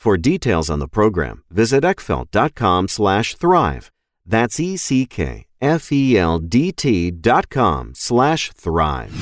For details on the program, visit eckfeldt.com slash thrive. That's E-C-K-F-E-L-D-T dot com slash thrive.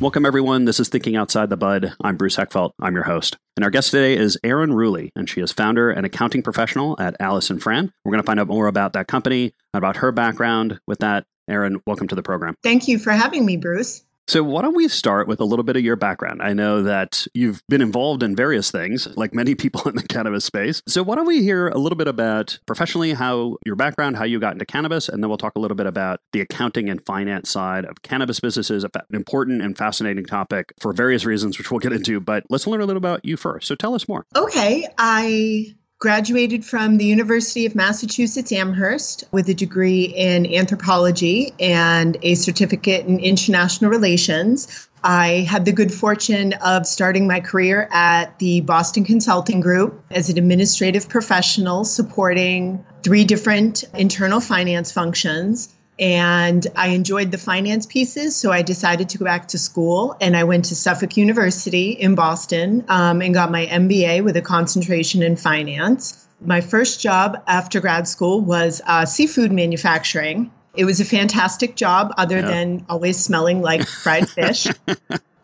Welcome, everyone. This is Thinking Outside the Bud. I'm Bruce Eckfeldt. I'm your host. And our guest today is Erin Ruley, and she is founder and accounting professional at Alice and Fran. We're going to find out more about that company, about her background. With that, Erin, welcome to the program. Thank you for having me, Bruce. So, why don't we start with a little bit of your background? I know that you've been involved in various things, like many people in the cannabis space. So, why don't we hear a little bit about professionally how your background, how you got into cannabis, and then we'll talk a little bit about the accounting and finance side of cannabis businesses, an important and fascinating topic for various reasons, which we'll get into. But let's learn a little about you first. So, tell us more. Okay. I graduated from the University of Massachusetts Amherst with a degree in anthropology and a certificate in international relations. I had the good fortune of starting my career at the Boston Consulting Group as an administrative professional supporting three different internal finance functions and I enjoyed the finance pieces, so I decided to go back to school. And I went to Suffolk University in Boston um, and got my MBA with a concentration in finance. My first job after grad school was uh, seafood manufacturing. It was a fantastic job, other yeah. than always smelling like fried fish.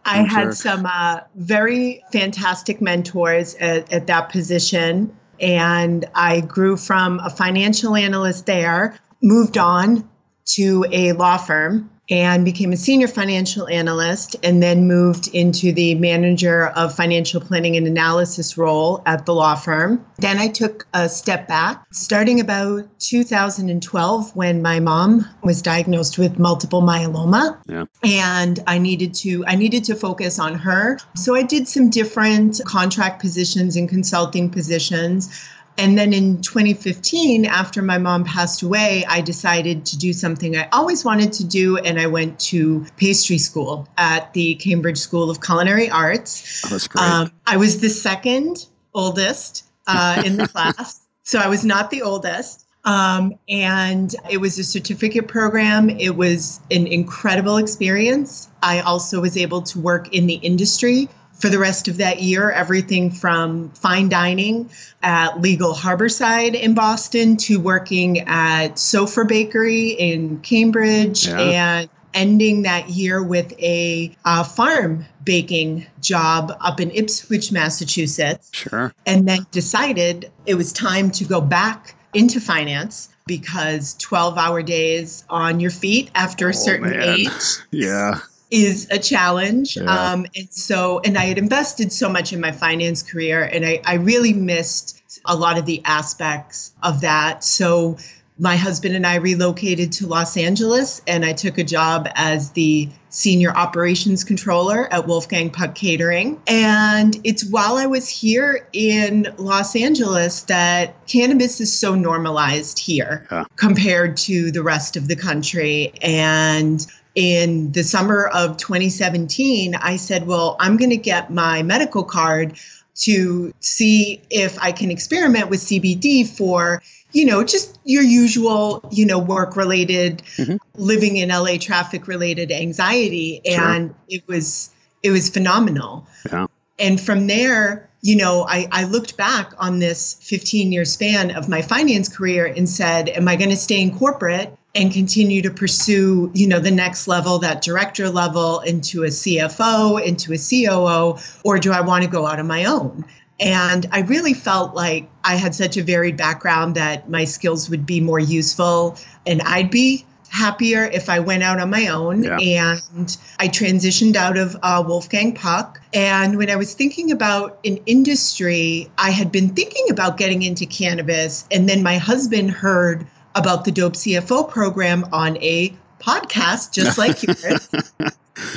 I had sure. some uh, very fantastic mentors at, at that position, and I grew from a financial analyst there, moved on to a law firm and became a senior financial analyst and then moved into the manager of financial planning and analysis role at the law firm. Then I took a step back starting about 2012 when my mom was diagnosed with multiple myeloma yeah. and I needed to I needed to focus on her. So I did some different contract positions and consulting positions and then in 2015, after my mom passed away, I decided to do something I always wanted to do, and I went to pastry school at the Cambridge School of Culinary Arts. Oh, that's great. Um, I was the second oldest uh, in the class, so I was not the oldest. Um, and it was a certificate program. It was an incredible experience. I also was able to work in the industry for the rest of that year everything from fine dining at Legal Harborside in Boston to working at Sofra Bakery in Cambridge yeah. and ending that year with a uh, farm baking job up in Ipswich, Massachusetts. Sure. And then decided it was time to go back into finance because 12 hour days on your feet after a oh, certain man. age. Yeah is a challenge. Yeah. Um, and so, and I had invested so much in my finance career, and I, I really missed a lot of the aspects of that. So, my husband and I relocated to Los Angeles, and I took a job as the senior operations controller at Wolfgang Puck Catering. And it's while I was here in Los Angeles that cannabis is so normalized here yeah. compared to the rest of the country. And in the summer of 2017, I said, Well, I'm going to get my medical card to see if I can experiment with CBD for, you know, just your usual, you know, work related, mm-hmm. living in LA traffic related anxiety. Sure. And it was, it was phenomenal. Yeah. And from there, you know, I, I looked back on this 15 year span of my finance career and said, Am I going to stay in corporate and continue to pursue, you know, the next level, that director level into a CFO, into a COO, or do I want to go out on my own? And I really felt like I had such a varied background that my skills would be more useful and I'd be happier if I went out on my own. Yeah. And I transitioned out of uh, Wolfgang Puck. And when I was thinking about an industry, I had been thinking about getting into cannabis. And then my husband heard about the Dope CFO program on a podcast, just like yours.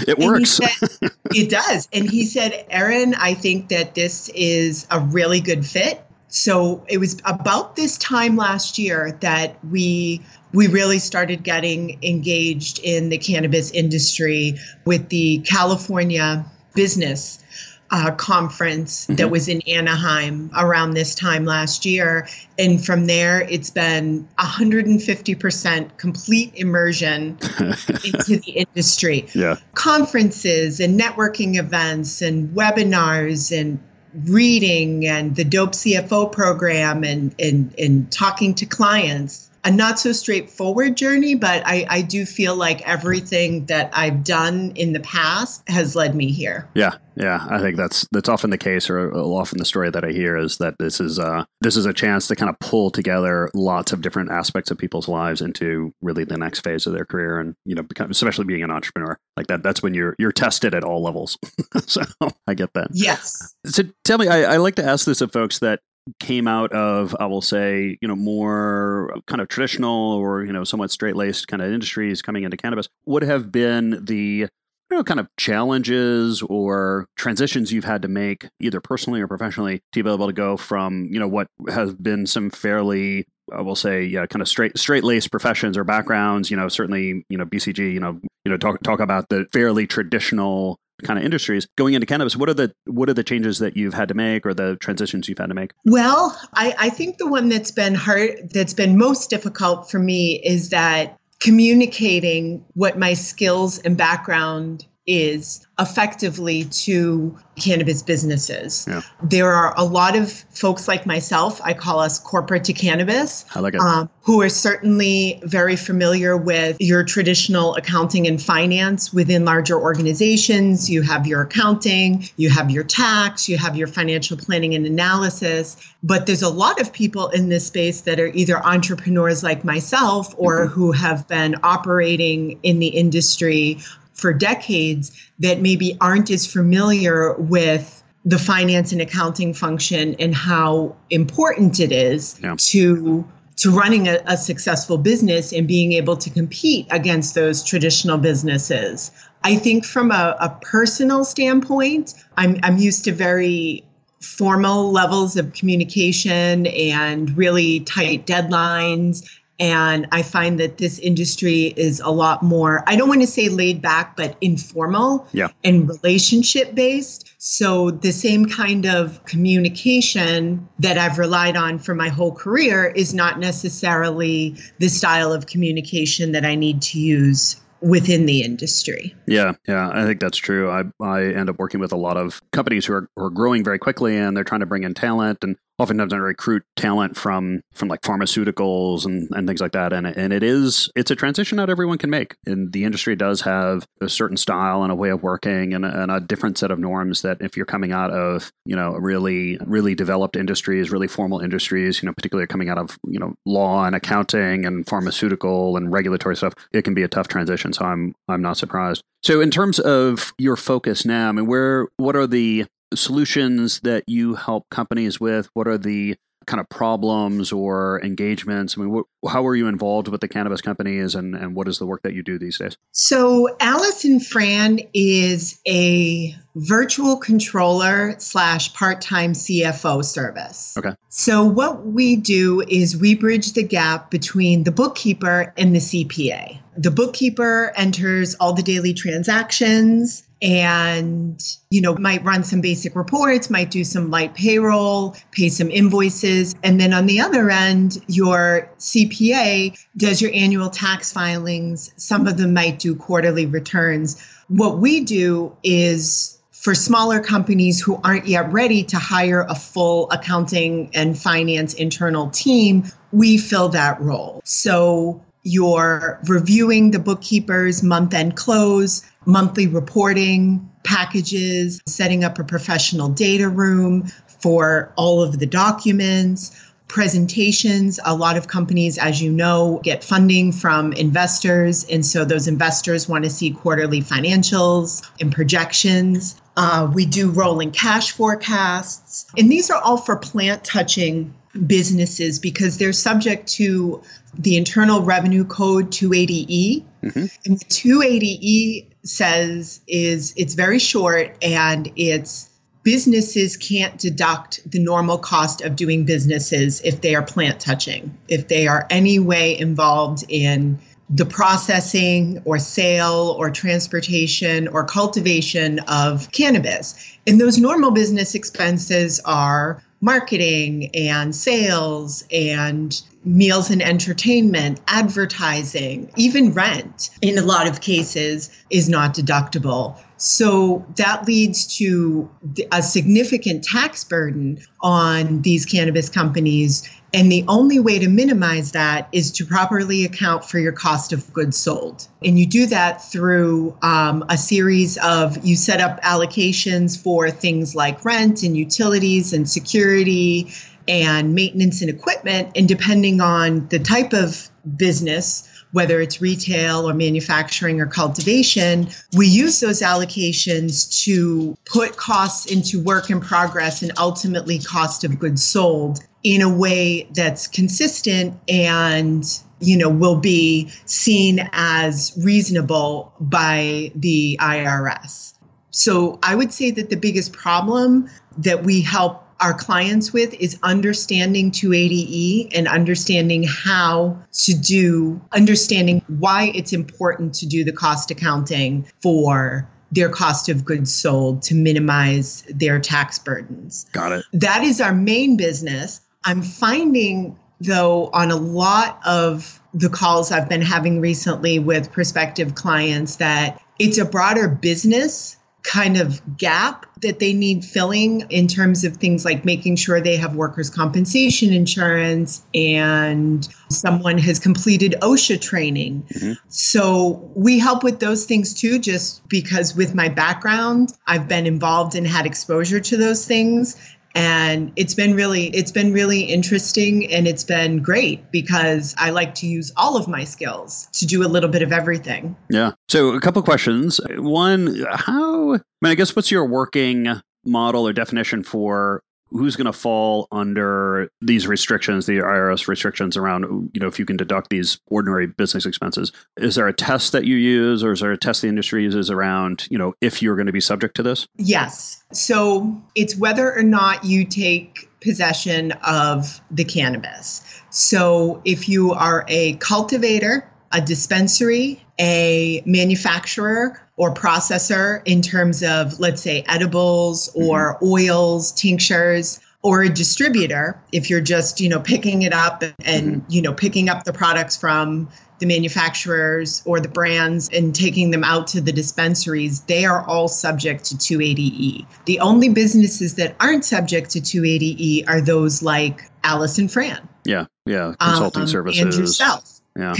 it works. Said, it does. And he said, Erin, I think that this is a really good fit. So it was about this time last year that we we really started getting engaged in the cannabis industry with the California business uh, conference mm-hmm. that was in Anaheim around this time last year. And from there, it's been 150% complete immersion into the industry. Yeah. Conferences and networking events and webinars and reading and the Dope CFO program and, and, and talking to clients a not so straightforward journey, but I, I do feel like everything that I've done in the past has led me here. Yeah, yeah, I think that's that's often the case, or often the story that I hear is that this is uh this is a chance to kind of pull together lots of different aspects of people's lives into really the next phase of their career, and you know, become, especially being an entrepreneur like that. That's when you're you're tested at all levels. so I get that. Yes. So tell me, I, I like to ask this of folks that came out of, I will say, you know, more kind of traditional or, you know, somewhat straight laced kind of industries coming into cannabis would have been the, you know, kind of challenges or transitions you've had to make either personally or professionally to be able to go from, you know, what has been some fairly I will say, yeah, kind of straight straight laced professions or backgrounds. You know, certainly, you know, BCG. You know, you know, talk talk about the fairly traditional kind of industries going into cannabis what are the what are the changes that you've had to make or the transitions you've had to make? Well i, I think the one that's been hard that's been most difficult for me is that communicating what my skills and background is effectively to cannabis businesses. Yeah. There are a lot of folks like myself, I call us corporate to cannabis, I like it. Um, who are certainly very familiar with your traditional accounting and finance within larger organizations. You have your accounting, you have your tax, you have your financial planning and analysis. But there's a lot of people in this space that are either entrepreneurs like myself or mm-hmm. who have been operating in the industry for decades that maybe aren't as familiar with the finance and accounting function and how important it is yeah. to to running a, a, successful business and being able to compete against those traditional businesses. I think from a, a personal standpoint, I'm I'm used to very formal levels of communication and really tight deadlines and I find that this industry is a lot more, I don't want to say laid back, but informal yeah. and relationship based. So the same kind of communication that I've relied on for my whole career is not necessarily the style of communication that I need to use within the industry. Yeah, yeah, I think that's true. I, I end up working with a lot of companies who are, who are growing very quickly and they're trying to bring in talent and oftentimes I recruit talent from from like pharmaceuticals and, and things like that. And and it is it's a transition not everyone can make. And the industry does have a certain style and a way of working and and a different set of norms that if you're coming out of, you know, really, really developed industries, really formal industries, you know, particularly coming out of, you know, law and accounting and pharmaceutical and regulatory stuff, it can be a tough transition. So I'm I'm not surprised. So in terms of your focus now, I mean, where what are the solutions that you help companies with? What are the kind of problems or engagements? I mean, wh- how are you involved with the cannabis companies and, and what is the work that you do these days? So, Alice and Fran is a virtual controller slash part time CFO service. Okay. So, what we do is we bridge the gap between the bookkeeper and the CPA. The bookkeeper enters all the daily transactions and you know might run some basic reports might do some light payroll pay some invoices. And then on the other end your cpa does your annual tax filings. Some of them might do quarterly returns. What we do is for smaller companies who aren't yet ready to hire a full accounting and finance internal team we fill that role. So you're reviewing the bookkeeper's month end close monthly reporting packages, setting up a professional data room for all of the documents, presentations. A lot of companies, as you know, get funding from investors. And so those investors want to see quarterly financials and projections. Uh, we do rolling cash forecasts. And these are all for plant touching businesses because they're subject to the Internal Revenue Code 280E. Mm-hmm. And the 280E says is it's very short and it's businesses can't deduct the normal cost of doing businesses if they are plant touching, if they are any way involved in the processing or sale or transportation or cultivation of cannabis. And those normal business expenses are marketing and sales and meals and entertainment, advertising, even rent in a lot of cases is not deductible. So that leads to a significant tax burden on these cannabis companies. And the only way to minimize that is to properly account for your cost of goods sold. And you do that through um, a series of, you set up allocations for things like rent and utilities and security and maintenance and equipment. And depending on the type of business, whether it's retail or manufacturing or cultivation, we use those allocations to put costs into work in progress and ultimately cost of goods sold in a way that's consistent and you know will be seen as reasonable by the IRS. So I would say that the biggest problem that we help our clients with is understanding 280E and understanding how to do, understanding why it's important to do the cost accounting for their cost of goods sold to minimize their tax burdens. Got it. That is our main business. I'm finding, though, on a lot of the calls I've been having recently with prospective clients that it's a broader business kind of gap that they need filling in terms of things like making sure they have workers' compensation insurance and someone has completed OSHA training. Mm-hmm. So we help with those things too, just because with my background, I've been involved and had exposure to those things and it's been really it's been really interesting and it's been great because i like to use all of my skills to do a little bit of everything. Yeah. So a couple questions. One how i mean i guess what's your working model or definition for who's going to fall under these restrictions, the IRS restrictions around, you know, if you can deduct these ordinary business expenses? Is there a test that you use or is there a test the industry uses around, you know, if you're going to be subject to this? Yes. So it's whether or not you take possession of the cannabis. So if you are a cultivator, a dispensary, a manufacturer, or processor in terms of, let's say, edibles or mm-hmm. oils, tinctures, or a distributor if you're just, you know, picking it up and, mm-hmm. you know, picking up the products from the manufacturers or the brands and taking them out to the dispensaries, they are all subject to 280E. The only businesses that aren't subject to 280E are those like Alice and Fran. Yeah, yeah, consulting um, services. And yourself. Yeah.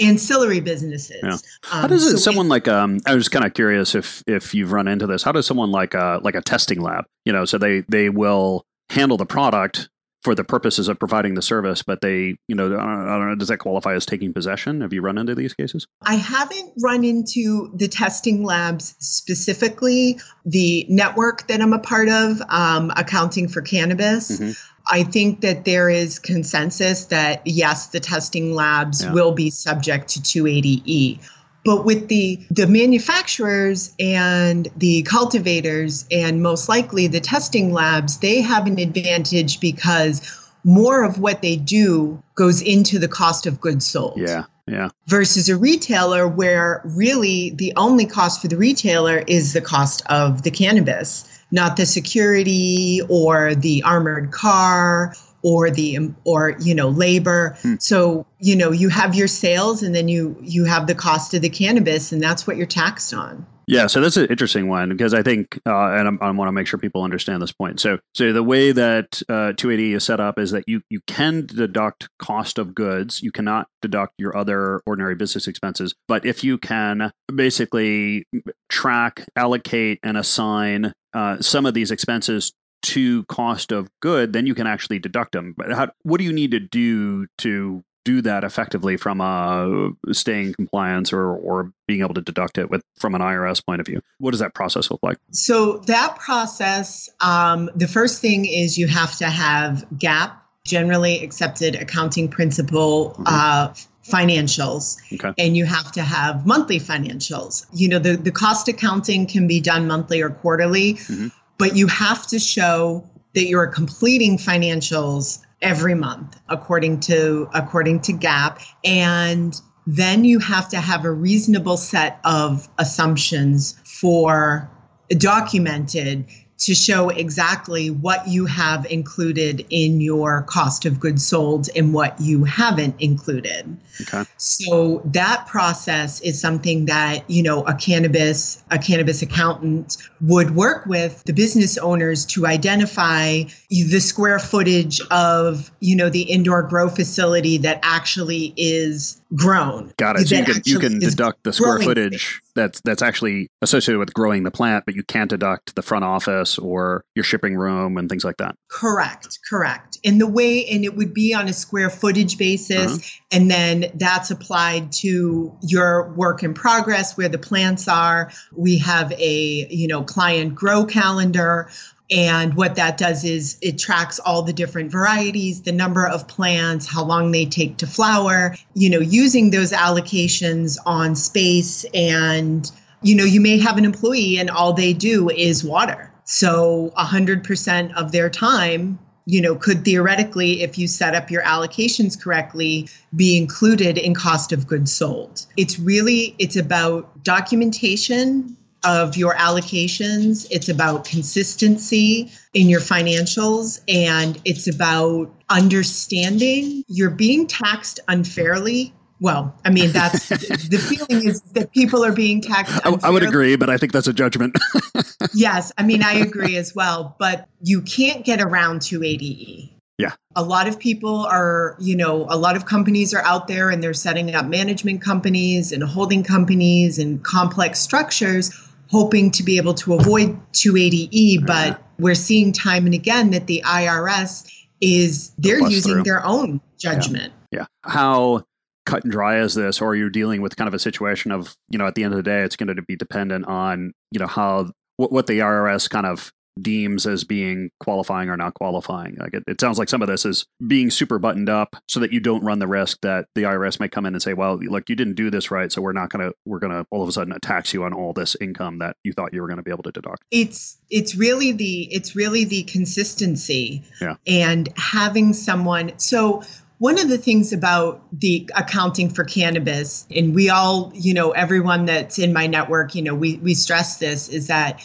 Ancillary businesses. Yeah. How Um, does it, so someone like um I was kind of curious if if you've run into this. How does someone like a like a testing lab, you know, so they they will handle the product for the purposes of providing the service, but they, you know, I don't, I don't know, does that qualify as taking possession? Have you run into these cases? I haven't run into the testing labs specifically. The network that I'm a part of, um, Accounting for Cannabis, Mhm. I think that there is consensus that yes, the testing labs Yeah. will be subject to 280E. But with the the manufacturers and the cultivators and most likely the testing labs, they have an advantage because more of what they do goes into the cost of goods sold. Yeah, yeah, versus a retailer where really the only cost for the retailer is the cost of the cannabis, not the security or the armored car or the or you know labor. So, you know, you have your sales and then you you have the cost of the cannabis and that's what you're taxed on. yeah. So that's an interesting one because I think, uh, and I'm, I want to make sure people understand this point. So, so the way that uh, 280 is set up is that you you can deduct cost of goods. You cannot deduct your other ordinary business expenses, but if you can basically track, allocate, and assign uh, some of these expenses to cost of good, then you can actually deduct them. But how, what do you need to do to do that effectively from a staying compliance or, or being able to deduct it with from an IRS point of view? What does that process look like? So that process, um, the first thing is you have to have GAAP, generally accepted accounting principle uh, financials, Okay. and you have to have monthly financials. You know, the, the cost accounting can be done monthly or quarterly, Mhm. But you have to show that you're completing financials every month according to according to GAAP and then you have to have a reasonable set of assumptions for documented to show exactly what you have included in your cost of goods sold and what you haven't included. Okay. So that process is something that, you know, a cannabis a cannabis accountant would work with the business owners to identify the square footage of, you know, the indoor grow facility that actually is grown. Got it. So you can you can deduct the square footage that's that's actually associated with growing the plant, but you can't deduct the front office or your shipping room and things like that. Correct, correct. And the way, and it would be on a square footage basis, Uh-huh. and then that's applied to your work in progress where the plants are. We have a, you know, client grow calendar. And what that does is it tracks all the different varieties, the number of plants, how long they take to flower, you know, using those allocations on space. And, you know, you may have an employee and all they do is water. So 100% of their time, you know, could theoretically, if you set up your allocations correctly, be included in cost of goods sold. It's really, it's about documentation of your allocations. It's about consistency in your financials and it's about understanding you're being taxed unfairly. Well, I mean, that's the feeling is that people are being taxed. I, I would agree, but I think that's a judgment. yes, I mean, I agree as well, but you can't get around 280E. Yeah. A lot of people are, you know, a lot of companies are out there and they're setting up management companies and holding companies and complex structures hoping to be able to avoid 280E, but we're seeing time and again that the IRS is they're using through. their own judgment. yeah. How cut and dry is this, or are you dealing with kind of a situation of, you know, at the end of the day, it's going to be dependent on, you know, how what, what the IRS kind of deems as being qualifying or not qualifying. Like it, it sounds like some of this is being super buttoned up so that you don't run the risk that the IRS might come in and say, well, look, you didn't do this right, so we're not going to we're going to all of a sudden tax you on all this income that you thought you were going to be able to deduct. it's it's really the it's really the consistency Yeah. and having someone so one of the things about the accounting for cannabis and we all you know everyone that's in my network you know we we stress this is that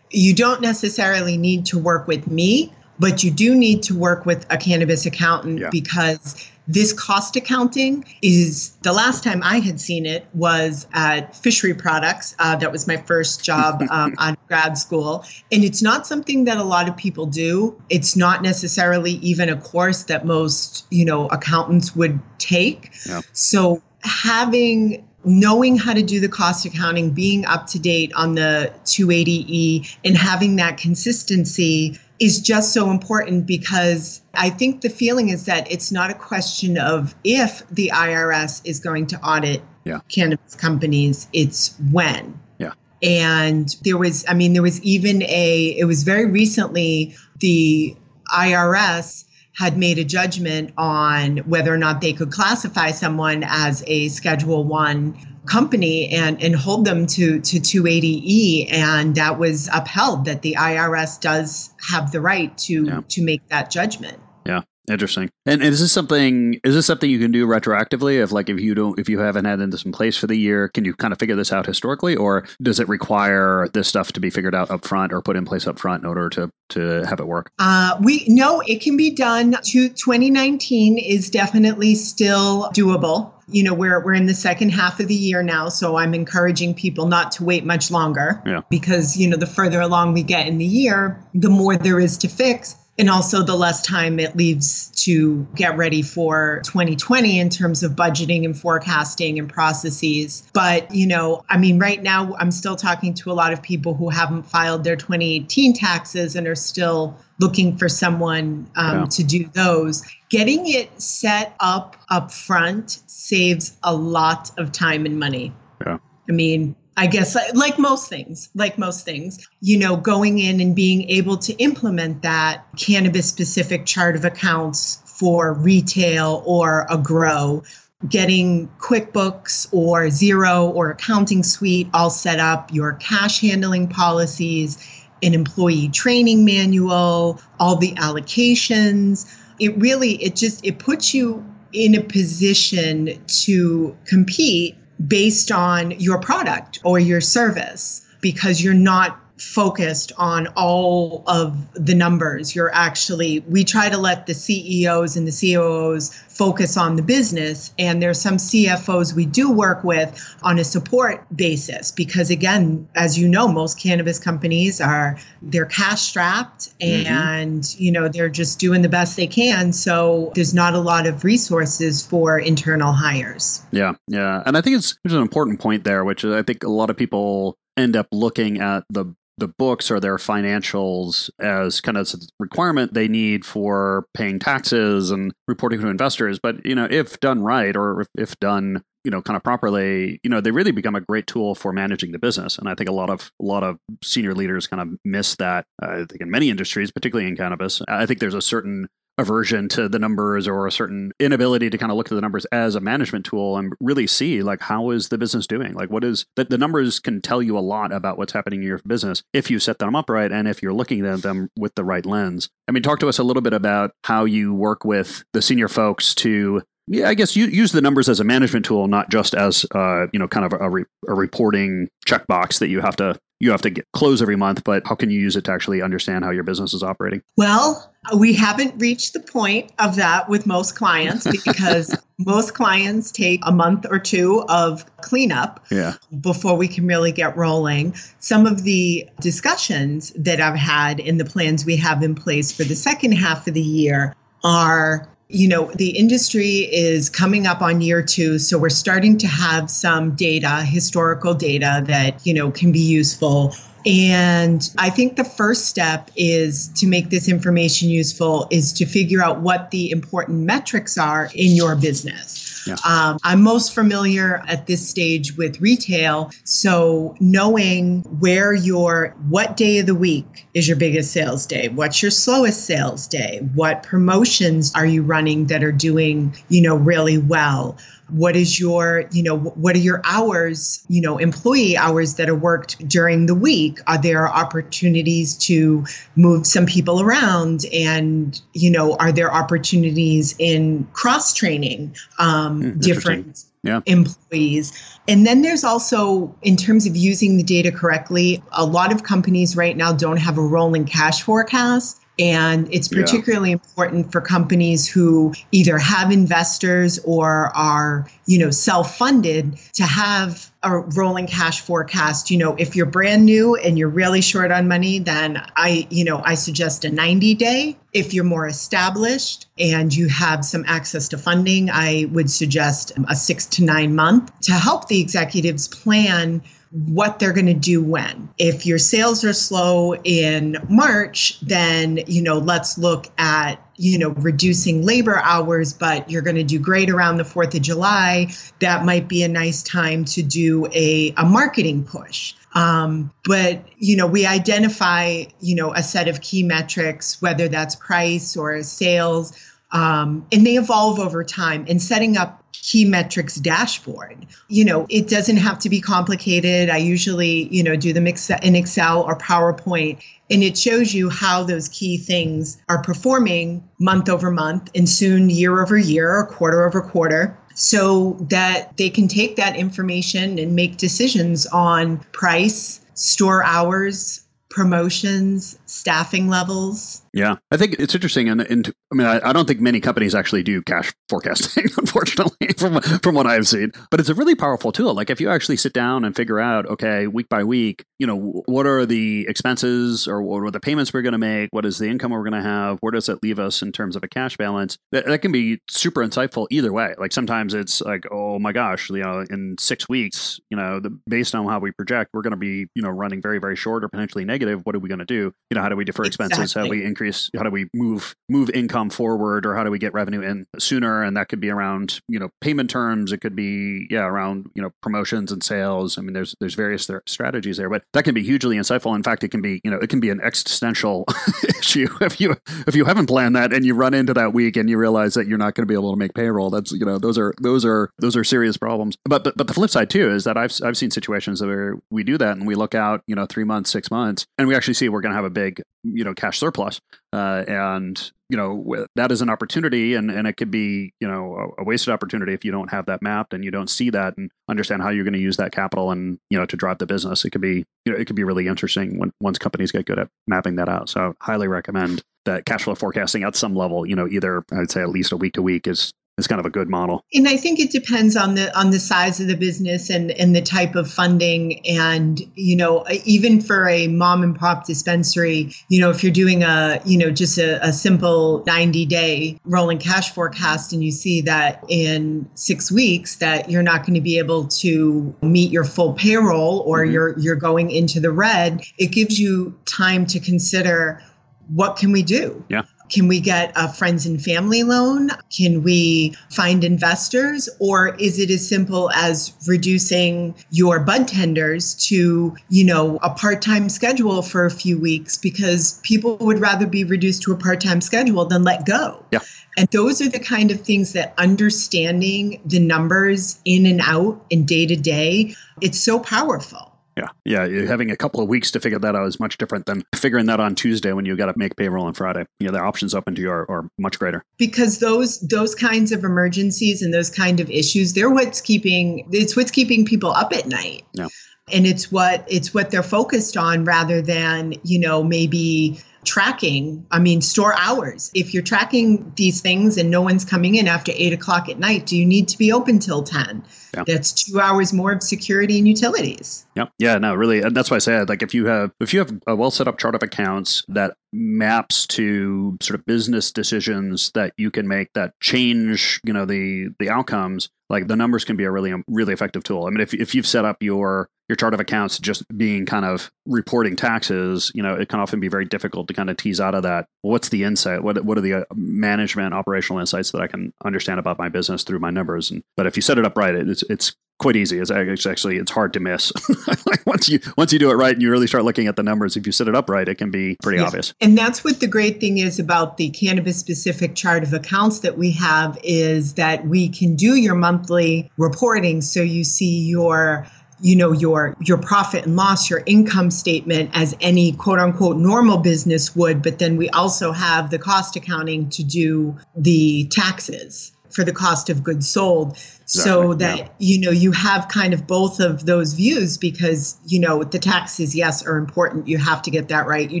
you don't necessarily need to work with me but you do need to work with a cannabis accountant Yeah. because this cost accounting is the last time I had seen it was at Fishery Products. Uh, that was my first job um, on grad school. And it's not something that a lot of people do. It's not necessarily even a course that most, you know, accountants would take. Yeah. So having knowing how to do the cost accounting, being up to date on the 280E, and having that consistency is just so important because I think the feeling is that it's not a question of if the IRS is going to audit Yeah. cannabis companies, it's when. Yeah. And there was, I mean, there was even a, it was very recently, the IRS had made a judgment on whether or not they could classify someone as a Schedule One company and and hold them to to 280e and that was upheld that the IRS does have the right to Yeah. to make that judgment Yeah, interesting. And is this something? Is this something you can do retroactively? If like if you don't, if you haven't had this in place for the year, can you kind of figure this out historically, or does it require this stuff to be figured out up front or put in place up front in order to to have it work? Uh, we no, it can be done. To 2019 is definitely still doable. You know, we're we're in the second half of the year now, so I'm encouraging people not to wait much longer. Yeah. Because you know, the further along we get in the year, the more there is to fix. And also, the less time it leaves to get ready for 2020 in terms of budgeting and forecasting and processes. But, you know, I mean, right now, I'm still talking to a lot of people who haven't filed their 2018 taxes and are still looking for someone um, Yeah. to do those. Getting it set up up front saves a lot of time and money. Yeah. I mean, I guess like- most things, like most things, you know, going in and being able to implement that cannabis specific chart of accounts for retail or a grow, getting QuickBooks or Xero or Accounting Suite all set up, your cash handling policies, an employee training manual, all the allocations. It really, it just, it puts you in a position to compete based on your product or your service because you're not focused on all of the numbers. You're actually, we try to let the CEOs and the COOs focus on the business. And there's some CFOs we do work with on a support basis because again, as you know, most cannabis companies are they're cash strapped mm-hmm. and you know they're just doing the best they can. So there's not a lot of resources for internal hires. Yeah, yeah, and I think it's there's an important point there, which I think a lot of people end up looking at the the books or their financials as kind of a requirement they need for paying taxes and reporting to investors. But you know, if done right or if, if done you know kind of properly you know they really become a great tool for managing the business and i think a lot of a lot of senior leaders kind of miss that i think in many industries particularly in cannabis i think there's a certain aversion to the numbers or a certain inability to kind of look at the numbers as a management tool and really see like how is the business doing? Like what is that the numbers can tell you a lot about what's happening in your business if you set them up right and if you're looking at them with the right lens. I mean talk to us a little bit about how you work with the senior folks to yeah, I guess you use the numbers as a management tool, not just as uh, you know, kind of a, re- a reporting checkbox that you have to you have to get, close every month. But how can you use it to actually understand how your business is operating? Well, we haven't reached the point of that with most clients because most clients take a month or two of cleanup Yeah, before we can really get rolling. Some of the discussions that I've had in the plans we have in place for the second half of the year are you know, the industry is coming up on year two. So we're starting to have some data, historical data that, you know, can be useful. And I think the first step is to make this information useful is to figure out what the important metrics are in your business. Yeah. Um, I'm most familiar at this stage with retail. So knowing where your, what day of the week is your biggest sales day? What's your slowest sales day? What promotions are you running that are doing, you know, really well? What is your, you know, what are your hours, you know, employee hours that are worked during the week? Are there opportunities to move some people around? And, you know, are there opportunities in cross training, um, Hmm, different Yeah. employees? And then there's also, in terms of using the data correctly, a lot of companies right now don't have a rolling cash forecast. And it's particularly yeah. important for companies who either have investors or are, you know, self-funded to have a rolling cash forecast. You know, if you're brand new and you're really short on money, then I, you know, I suggest a 90 day. If you're more established and you have some access to funding, I would suggest a six to nine month to help the executives plan what they're going to do when. If your sales are slow in March, then, you know, let's look at, you know, reducing labor hours, but you're going to do great around the 4th of July. That might be a nice time to do a, a marketing push. Um, but you know, we identify you know a set of key metrics, whether that's price or sales, um, and they evolve over time. And setting up key metrics dashboard. You know, it doesn't have to be complicated. I usually, you know, do them in Excel or PowerPoint, and it shows you how those key things are performing month over month and soon year over year or quarter over quarter so that they can take that information and make decisions on price, store hours, promotions, staffing levels, yeah, I think it's interesting, and, and I mean, I, I, don't think many companies actually do cash forecasting, unfortunately, from from what I've seen. But it's a really powerful tool. Like if you actually sit down and figure out, okay, week by week, you know, what are the expenses or what are the payments we're going to make? What is the income we're going to have? Where does it leave us in terms of a cash balance? That, that can be super insightful either way. Like sometimes it's like, oh my gosh, you know, in six weeks, you know, the, based on how we project, we're going to be, you know, running very very short or potentially negative. What are we going to do? You know, how do we defer expenses? Exactly. How do we increase how do we move move income forward or how do we get revenue in sooner? And that could be around you know payment terms. It could be yeah around you know promotions and sales. I mean there's there's various th- strategies there but that can be hugely insightful. In fact it can be you know it can be an existential issue if you if you haven't planned that and you run into that week and you realize that you're not going to be able to make payroll. That's you know those are those are those are serious problems. But but, but the flip side too is that i've i've seen situations where we do that and we look out you know 3 months 6 months and we actually see we're going to have a big you know cash surplus uh, and you know that is an opportunity and, and it could be you know a, wasted opportunity if you don't have that mapped and you don't see that and understand how you're going to use that capital and you know to drive the business. It could be you know it could be really interesting when once companies get good at mapping that out. So highly recommend that cash flow forecasting at some level you know either i'd say at least a week to week is is kind of a good model. And I think it depends on the on the size of the business and and the type of funding and you know even for a mom and pop dispensary, you know if you're doing a you know just a, a simple 90 day rolling cash forecast and you see that in 6 weeks that you're not going to be able to meet your full payroll or mm-hmm. you're you're going into the red, it gives you time to consider what can we do? Yeah. Can we get a friends and family loan? Can we find investors? Or is it as simple as reducing your bud tenders to, you know, a part-time schedule for a few weeks because people would rather be reduced to a part-time schedule than let go. Yeah. And those are the kind of things that understanding the numbers in and out and day to day, it's so powerful. Yeah, yeah. Having a couple of weeks to figure that out is much different than figuring that on Tuesday when you got to make payroll on Friday. You know, the options open to you are, are much greater. Because those those kinds of emergencies and those kind of issues, they're what's keeping it's what's keeping people up at night. Yeah. And it's what it's what they're focused on rather than you know maybe tracking, I mean, store hours. If you're tracking these things and no one's coming in after eight o'clock at night, do you need to be open till 10? Yeah. That's two hours more of security and utilities. Yeah. Yeah. No, really. And that's why I said, like, if you have, if you have a well set up chart of accounts that maps to sort of business decisions that you can make that change, you know, the, the outcomes, like the numbers can be a really, really effective tool. I mean, if, if you've set up your, your chart of accounts just being kind of reporting taxes, you know, it can often be very difficult to kind of tease out of that. What's the insight? What what are the uh, management operational insights that I can understand about my business through my numbers? And but if you set it up right, it's it's quite easy. It's actually it's hard to miss. once you once you do it right and you really start looking at the numbers, if you set it up right, it can be pretty yeah. obvious. And that's what the great thing is about the cannabis specific chart of accounts that we have is that we can do your monthly reporting so you see your you know your your profit and loss your income statement as any quote unquote normal business would but then we also have the cost accounting to do the taxes for the cost of goods sold so that yeah. you know you have kind of both of those views because you know the taxes yes are important you have to get that right you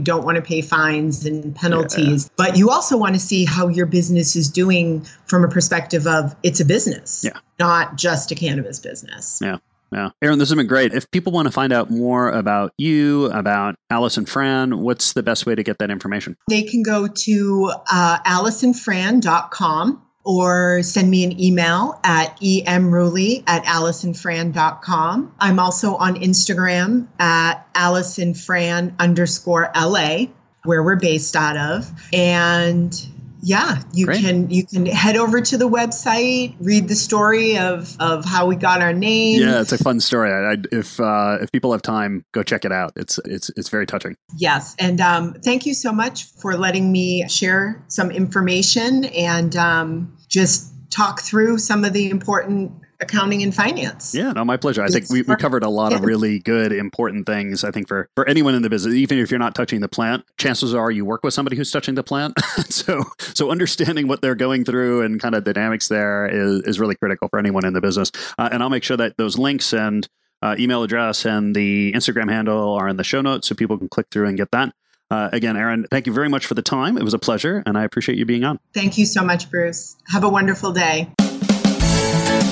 don't want to pay fines and penalties yeah. but you also want to see how your business is doing from a perspective of it's a business yeah. not just a cannabis business yeah yeah. Erin, this has been great. If people want to find out more about you, about Alice and Fran, what's the best way to get that information? They can go to uh, aliceandfran.com or send me an email at emruley at aliceandfran.com. I'm also on Instagram at aliceandfran underscore LA, where we're based out of. And yeah, you Great. can you can head over to the website, read the story of of how we got our name. Yeah, it's a fun story. I, I, if uh, if people have time, go check it out. It's it's it's very touching. Yes, and um, thank you so much for letting me share some information and um, just talk through some of the important accounting and finance. Yeah, no, my pleasure. I think we, we covered a lot of really good, important things. I think for, for anyone in the business, even if you're not touching the plant, chances are you work with somebody who's touching the plant. so so understanding what they're going through and kind of dynamics there is, is really critical for anyone in the business. Uh, and I'll make sure that those links and uh, email address and the Instagram handle are in the show notes so people can click through and get that. Uh, again, Erin, thank you very much for the time. It was a pleasure, and I appreciate you being on. Thank you so much, Bruce. Have a wonderful day.